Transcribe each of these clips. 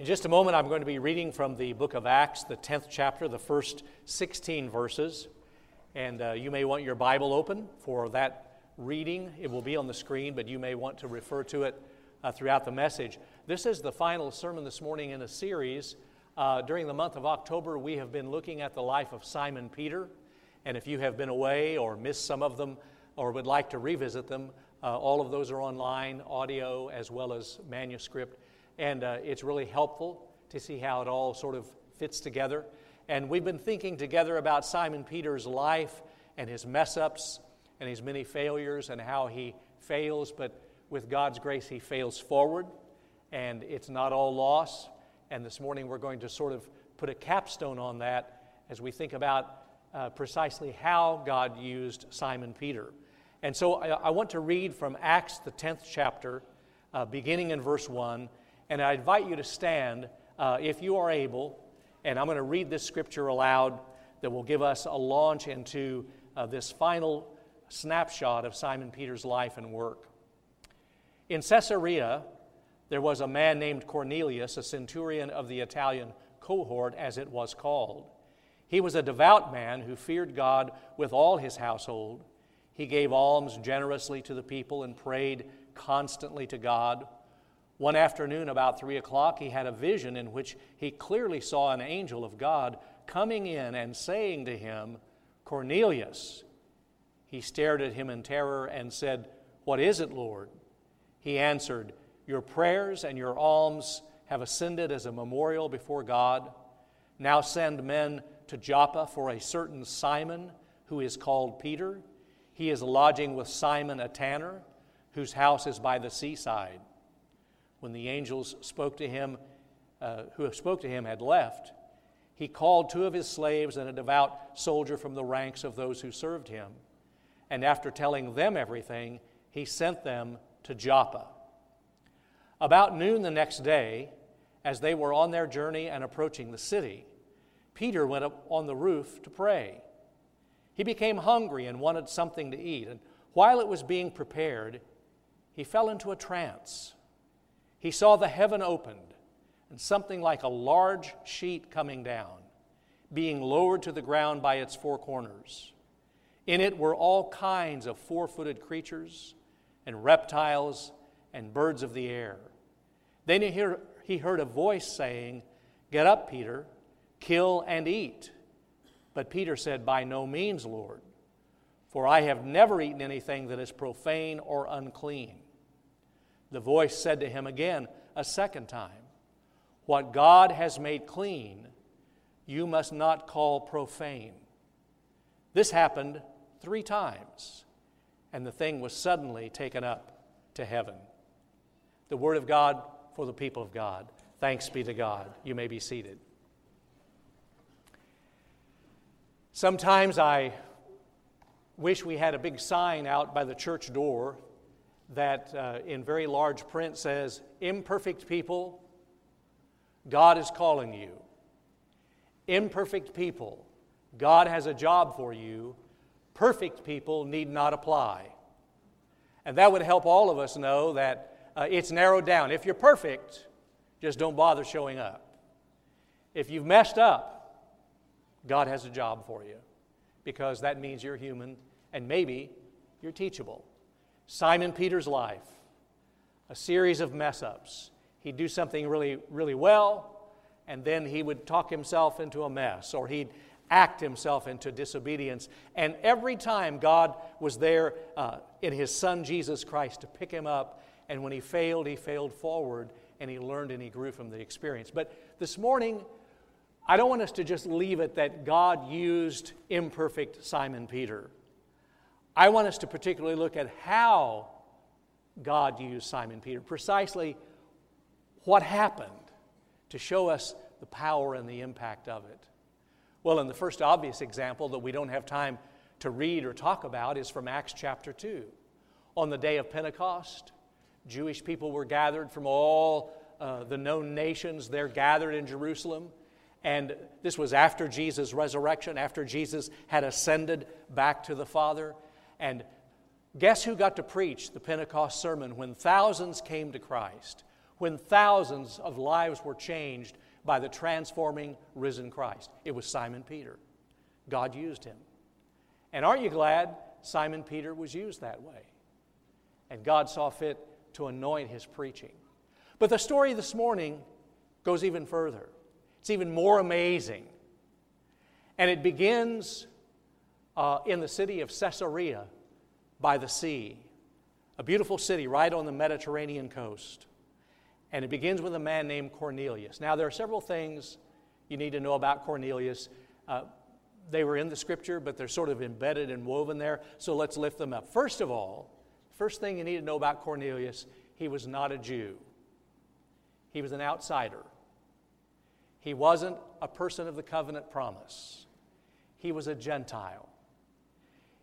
In just a moment, I'm going to be reading from the book of Acts, the 10th chapter, the first 16 verses. And uh, you may want your Bible open for that reading. It will be on the screen, but you may want to refer to it uh, throughout the message. This is the final sermon this morning in a series. Uh, during the month of October, we have been looking at the life of Simon Peter. And if you have been away or missed some of them or would like to revisit them, uh, all of those are online, audio as well as manuscript. And uh, it's really helpful to see how it all sort of fits together. And we've been thinking together about Simon Peter's life and his mess ups and his many failures and how he fails, but with God's grace, he fails forward. And it's not all loss. And this morning, we're going to sort of put a capstone on that as we think about uh, precisely how God used Simon Peter. And so I, I want to read from Acts, the 10th chapter, uh, beginning in verse 1 and I invite you to stand uh, if you are able. And I'm going to read this scripture aloud that will give us a launch into uh, this final snapshot of Simon Peter's life and work. In Caesarea, there was a man named Cornelius, a centurion of the Italian cohort, as it was called. He was a devout man who feared God with all his household. He gave alms generously to the people and prayed constantly to God. One afternoon, about three o'clock, he had a vision in which he clearly saw an angel of God coming in and saying to him, Cornelius. He stared at him in terror and said, What is it, Lord? He answered, Your prayers and your alms have ascended as a memorial before God. Now send men to Joppa for a certain Simon, who is called Peter. He is lodging with Simon a tanner, whose house is by the seaside. When the angels spoke to him, uh, who spoke to him had left, he called two of his slaves and a devout soldier from the ranks of those who served him. And after telling them everything, he sent them to Joppa. About noon the next day, as they were on their journey and approaching the city, Peter went up on the roof to pray. He became hungry and wanted something to eat, and while it was being prepared, he fell into a trance he saw the heaven opened and something like a large sheet coming down, being lowered to the ground by its four corners. In it were all kinds of four footed creatures and reptiles and birds of the air. Then he heard a voice saying, Get up, Peter, kill and eat. But Peter said, By no means, Lord, for I have never eaten anything that is profane or unclean. The voice said to him again a second time, What God has made clean, you must not call profane. This happened three times, and the thing was suddenly taken up to heaven. The Word of God for the people of God. Thanks be to God. You may be seated. Sometimes I wish we had a big sign out by the church door that uh, in very large print says, Imperfect people, God is calling you. Imperfect people, God has a job for you. Perfect people need not apply. And that would help all of us know that uh, it's narrowed down. If you're perfect, just don't bother showing up. If you've messed up, God has a job for you because that means you're human and maybe you're teachable. Simon Peter's life, a series of mess ups. He'd do something really, really well, and then he would talk himself into a mess, or he'd act himself into disobedience. And every time God was there uh, in his son Jesus Christ to pick him up, and when he failed, he failed forward, and he learned and he grew from the experience. But this morning, I don't want us to just leave it that God used imperfect Simon Peter. I want us to particularly look at how God used Simon Peter, precisely what happened to show us the power and the impact of it. Well, in the first obvious example that we don't have time to read or talk about is from Acts chapter 2. On the day of Pentecost, Jewish people were gathered from all uh, the known nations. They're gathered in Jerusalem. And this was after Jesus' resurrection, after Jesus had ascended back to the Father. And guess who got to preach the Pentecost sermon when thousands came to Christ? when thousands of lives were changed by the transforming risen Christ. It was Simon Peter. God used him. And aren't you glad Simon Peter was used that way? And God saw fit to anoint his preaching. But the story this morning goes even further, it's even more amazing. And it begins uh, in the city of Caesarea by the sea, a beautiful city right on the Mediterranean coast. And it begins with a man named Cornelius. Now, there are several things you need to know about Cornelius. Uh, they were in the scripture, but they're sort of embedded and woven there. So let's lift them up. First of all, first thing you need to know about Cornelius, he was not a Jew, he was an outsider. He wasn't a person of the covenant promise he was a Gentile.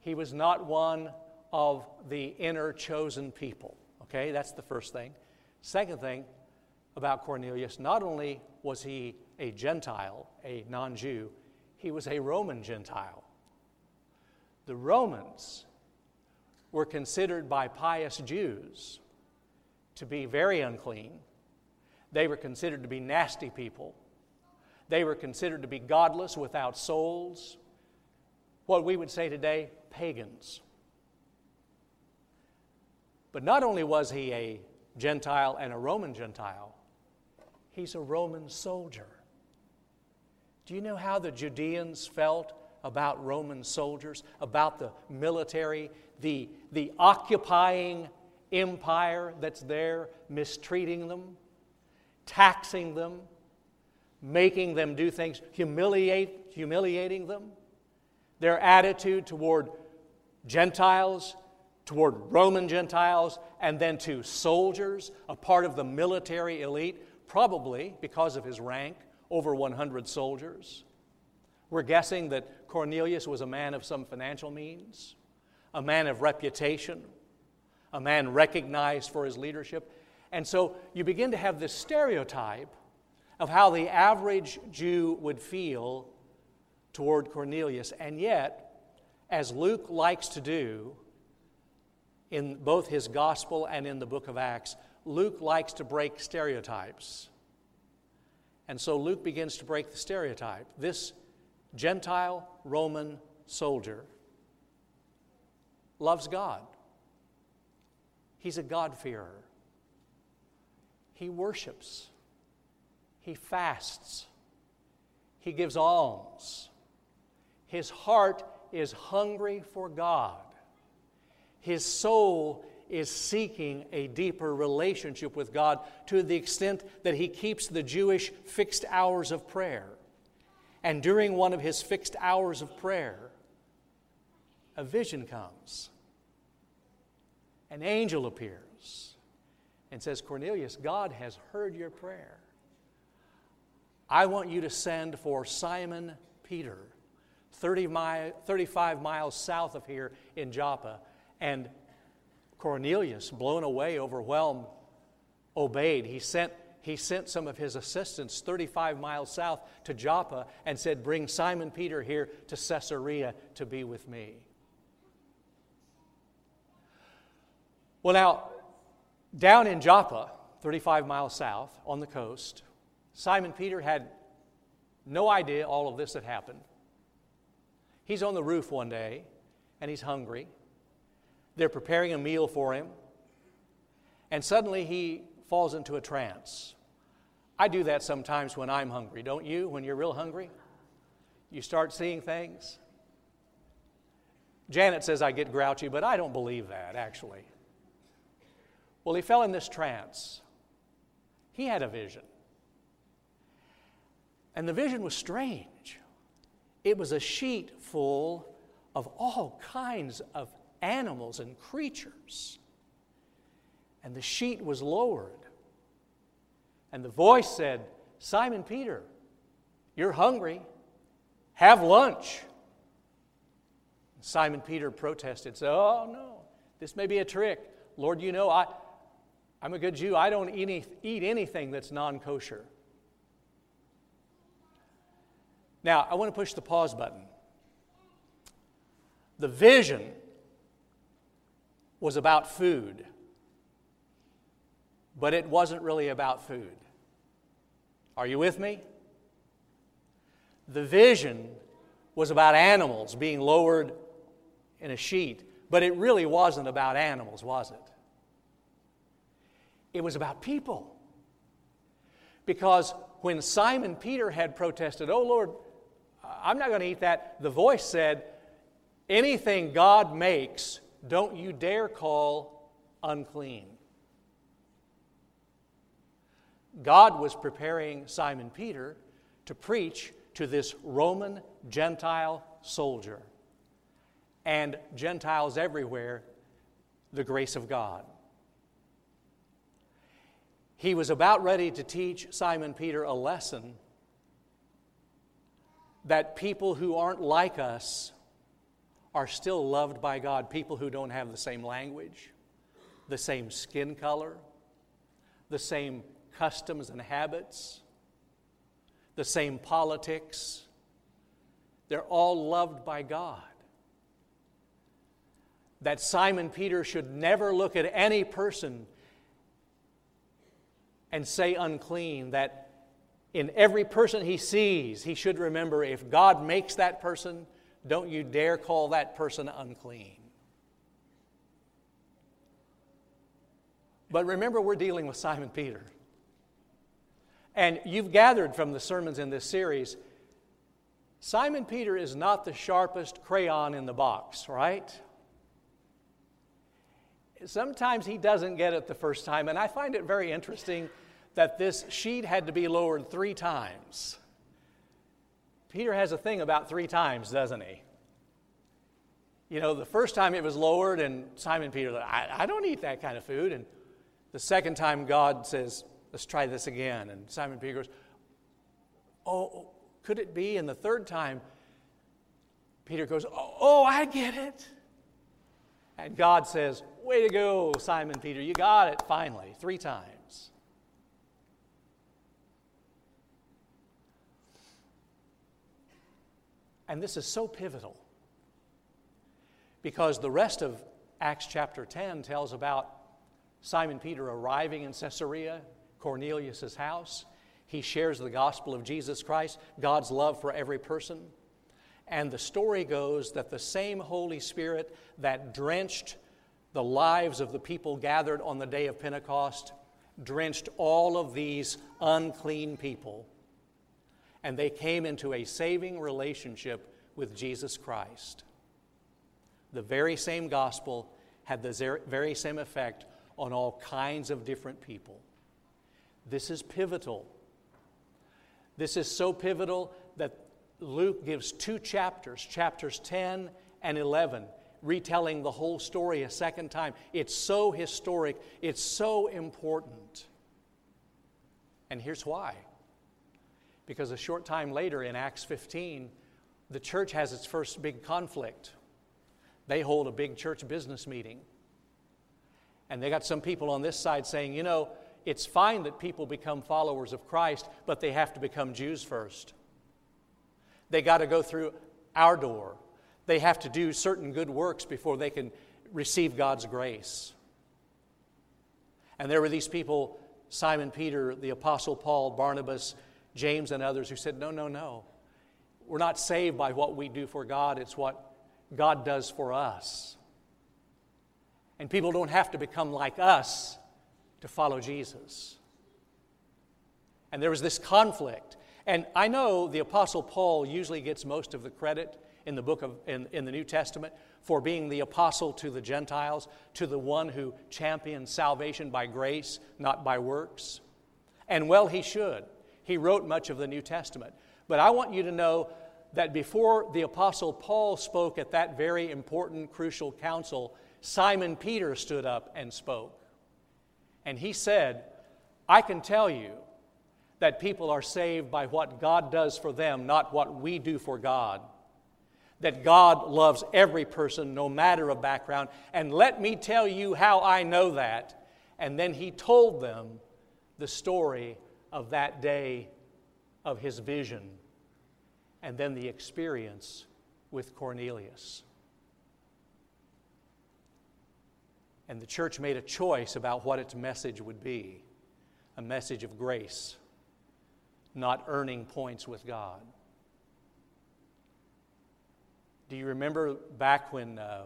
He was not one of the inner chosen people. Okay, that's the first thing. Second thing about Cornelius, not only was he a Gentile, a non Jew, he was a Roman Gentile. The Romans were considered by pious Jews to be very unclean. They were considered to be nasty people. They were considered to be godless, without souls, what we would say today, pagans. But not only was he a Gentile and a Roman Gentile, he's a Roman soldier. Do you know how the Judeans felt about Roman soldiers, about the military, the, the occupying empire that's there, mistreating them, taxing them, making them do things, humiliate, humiliating them? Their attitude toward Gentiles, toward Roman Gentiles, and then to soldiers, a part of the military elite, probably because of his rank, over 100 soldiers. We're guessing that Cornelius was a man of some financial means, a man of reputation, a man recognized for his leadership. And so you begin to have this stereotype of how the average Jew would feel toward Cornelius. And yet, as Luke likes to do in both his gospel and in the book of Acts, Luke likes to break stereotypes. And so Luke begins to break the stereotype. This Gentile Roman soldier loves God. He's a God-fearer. He worships. He fasts. He gives alms. His heart is hungry for God. His soul is seeking a deeper relationship with God to the extent that he keeps the Jewish fixed hours of prayer. And during one of his fixed hours of prayer, a vision comes. An angel appears and says, Cornelius, God has heard your prayer. I want you to send for Simon Peter 30 mi- 35 miles south of here in Joppa. And Cornelius, blown away, overwhelmed, obeyed. He sent, he sent some of his assistants 35 miles south to Joppa and said, Bring Simon Peter here to Caesarea to be with me. Well, now, down in Joppa, 35 miles south on the coast, Simon Peter had no idea all of this had happened. He's on the roof one day and he's hungry. They're preparing a meal for him. And suddenly he falls into a trance. I do that sometimes when I'm hungry, don't you? When you're real hungry? You start seeing things. Janet says I get grouchy, but I don't believe that, actually. Well, he fell in this trance. He had a vision. And the vision was strange. It was a sheet full of all kinds of animals and creatures. And the sheet was lowered. And the voice said, Simon Peter, you're hungry. Have lunch. Simon Peter protested, said, Oh, no, this may be a trick. Lord, you know, I, I'm a good Jew. I don't eat, eat anything that's non kosher. Now, I want to push the pause button. The vision was about food, but it wasn't really about food. Are you with me? The vision was about animals being lowered in a sheet, but it really wasn't about animals, was it? It was about people. Because when Simon Peter had protested, Oh Lord, I'm not going to eat that, the voice said, Anything God makes, don't you dare call unclean. God was preparing Simon Peter to preach to this Roman Gentile soldier and Gentiles everywhere the grace of God. He was about ready to teach Simon Peter a lesson that people who aren't like us are still loved by God. People who don't have the same language, the same skin color, the same customs and habits, the same politics. They're all loved by God. That Simon Peter should never look at any person and say unclean, that in every person he sees, he should remember if God makes that person, don't you dare call that person unclean. But remember, we're dealing with Simon Peter. And you've gathered from the sermons in this series, Simon Peter is not the sharpest crayon in the box, right? Sometimes he doesn't get it the first time, and I find it very interesting that this sheet had to be lowered three times. Peter has a thing about three times, doesn't he? You know, the first time it was lowered, and Simon Peter, I, I don't eat that kind of food. And the second time, God says, Let's try this again. And Simon Peter goes, Oh, could it be? And the third time, Peter goes, Oh, oh I get it. And God says, Way to go, Simon Peter. You got it finally, three times. And this is so pivotal because the rest of Acts chapter 10 tells about Simon Peter arriving in Caesarea, Cornelius' house. He shares the gospel of Jesus Christ, God's love for every person. And the story goes that the same Holy Spirit that drenched the lives of the people gathered on the day of Pentecost drenched all of these unclean people. And they came into a saving relationship with Jesus Christ. The very same gospel had the very same effect on all kinds of different people. This is pivotal. This is so pivotal that Luke gives two chapters, chapters 10 and 11, retelling the whole story a second time. It's so historic, it's so important. And here's why. Because a short time later in Acts 15, the church has its first big conflict. They hold a big church business meeting. And they got some people on this side saying, you know, it's fine that people become followers of Christ, but they have to become Jews first. They got to go through our door. They have to do certain good works before they can receive God's grace. And there were these people Simon Peter, the Apostle Paul, Barnabas, James, and others who said, No, no, no. We're not saved by what we do for God, it's what God does for us. And people don't have to become like us to follow Jesus. And there was this conflict. And I know the Apostle Paul usually gets most of the credit in the book of in, in the New Testament for being the apostle to the Gentiles, to the one who champions salvation by grace, not by works. And well, he should. He wrote much of the New Testament. But I want you to know that before the Apostle Paul spoke at that very important, crucial council, Simon Peter stood up and spoke. And he said, I can tell you that people are saved by what God does for them, not what we do for God. That God loves every person, no matter a background. And let me tell you how I know that. And then he told them the story of that day of his vision and then the experience with Cornelius. And the church made a choice about what its message would be. a message of grace, not earning points with God. Do you remember back when uh,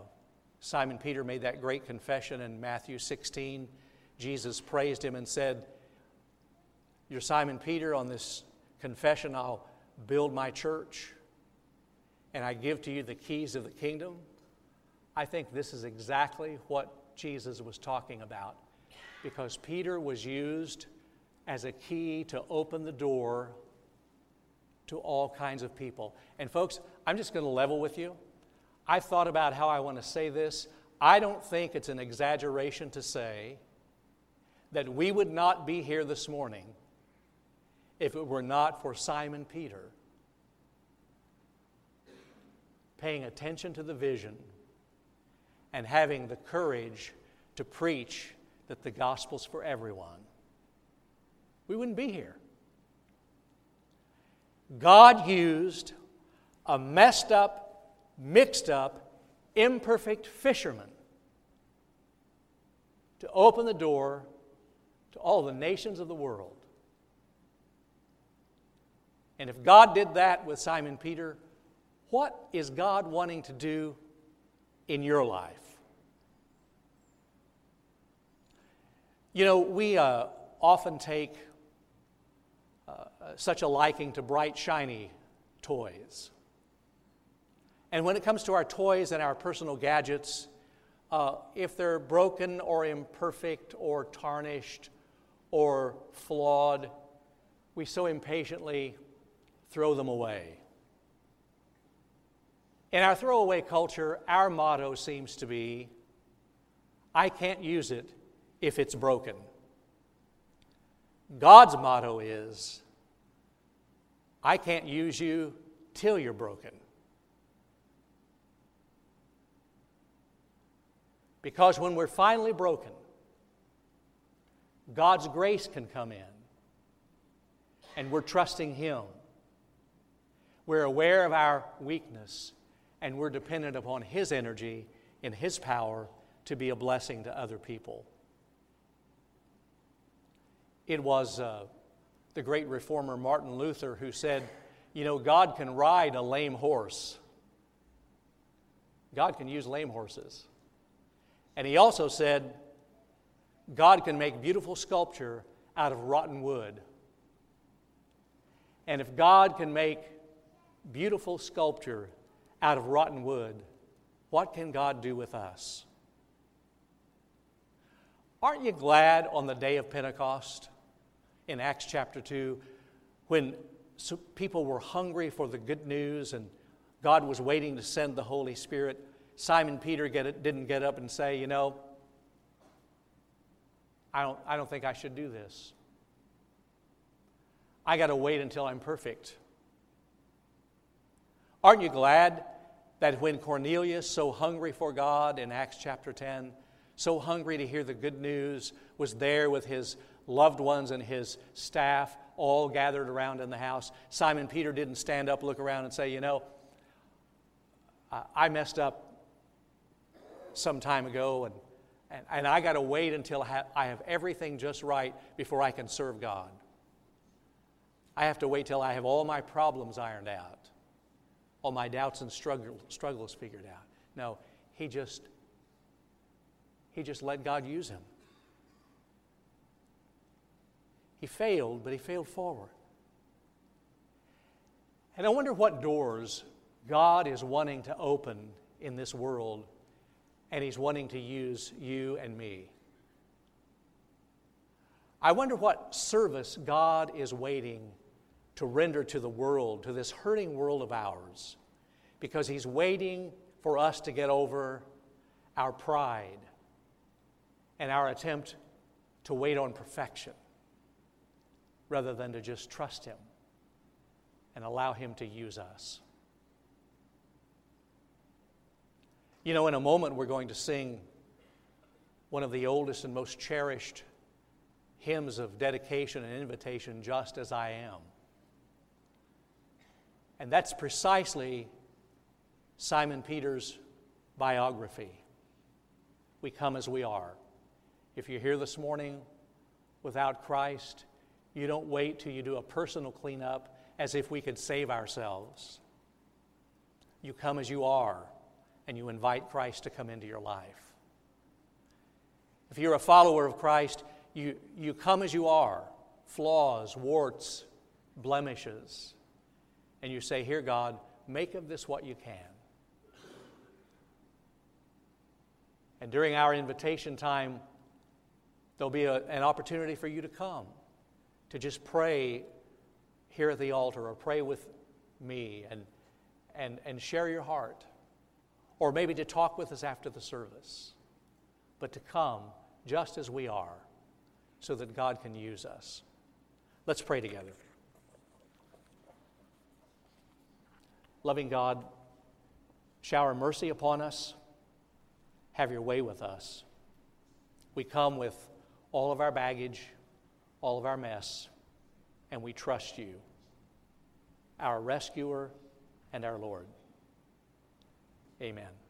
Simon Peter made that great confession in Matthew 16? Jesus praised him and said, You're Simon Peter. On this confession, I'll build my church and I give to you the keys of the kingdom. I think this is exactly what Jesus was talking about because Peter was used as a key to open the door to all kinds of people. And, folks, I'm just going to level with you. I've thought about how I want to say this. I don't think it's an exaggeration to say that we would not be here this morning if it were not for Simon Peter paying attention to the vision and having the courage to preach that the gospel's for everyone. We wouldn't be here. God used a messed up, mixed up, imperfect fisherman to open the door to all the nations of the world. And if God did that with Simon Peter, what is God wanting to do in your life? You know, we uh, often take uh, such a liking to bright, shiny toys. And when it comes to our toys and our personal gadgets, uh, if they're broken or imperfect or tarnished or flawed, we so impatiently throw them away. In our throwaway culture, our motto seems to be I can't use it if it's broken. God's motto is I can't use you till you're broken. Because when we're finally broken, God's grace can come in, and we're trusting Him. We're aware of our weakness, and we're dependent upon His energy and His power to be a blessing to other people. It was uh, the great reformer Martin Luther who said, You know, God can ride a lame horse. God can use lame horses. And he also said, God can make beautiful sculpture out of rotten wood. And if God can make beautiful sculpture out of rotten wood, what can God do with us? Aren't you glad on the day of Pentecost in Acts chapter 2 when people were hungry for the good news and God was waiting to send the Holy Spirit? Simon Peter get it, didn't get up and say, You know, I don't, I don't think I should do this. I got to wait until I'm perfect. Aren't you glad that when Cornelius, so hungry for God in Acts chapter 10, so hungry to hear the good news, was there with his loved ones and his staff all gathered around in the house? Simon Peter didn't stand up, look around, and say, You know, I messed up some time ago, and, and, and I got to wait until I have, I have everything just right before I can serve God. I have to wait till I have all my problems ironed out, all my doubts and struggle, struggles figured out. No, he just he just let God use him. He failed, but he failed forward. And I wonder what doors God is wanting to open in this world and He's wanting to use you and me. I wonder what service God is waiting to render to the world, to this hurting world of ours, because He's waiting for us to get over our pride and our attempt to wait on perfection rather than to just trust Him and allow Him to use us. You know, in a moment, we're going to sing one of the oldest and most cherished hymns of dedication and invitation, Just as I Am. And that's precisely Simon Peter's biography. We come as we are. If you're here this morning, without Christ, you don't wait till you do a personal cleanup as if we could save ourselves. You come as you are, and you invite Christ to come into your life. If you're a follower of Christ, you, you come as you are flaws, warts, blemishes. And you say, Here, God, make of this what you can. And during our invitation time, there'll be a, an opportunity for you to come, to just pray here at the altar or pray with me and, and, and share your heart. Or maybe to talk with us after the service. But to come just as we are so that God can use us. Let's pray together. Loving God, shower mercy upon us. Have your way with us. We come with all of our baggage, all of our mess, and we trust you, our rescuer and our Lord. Amen.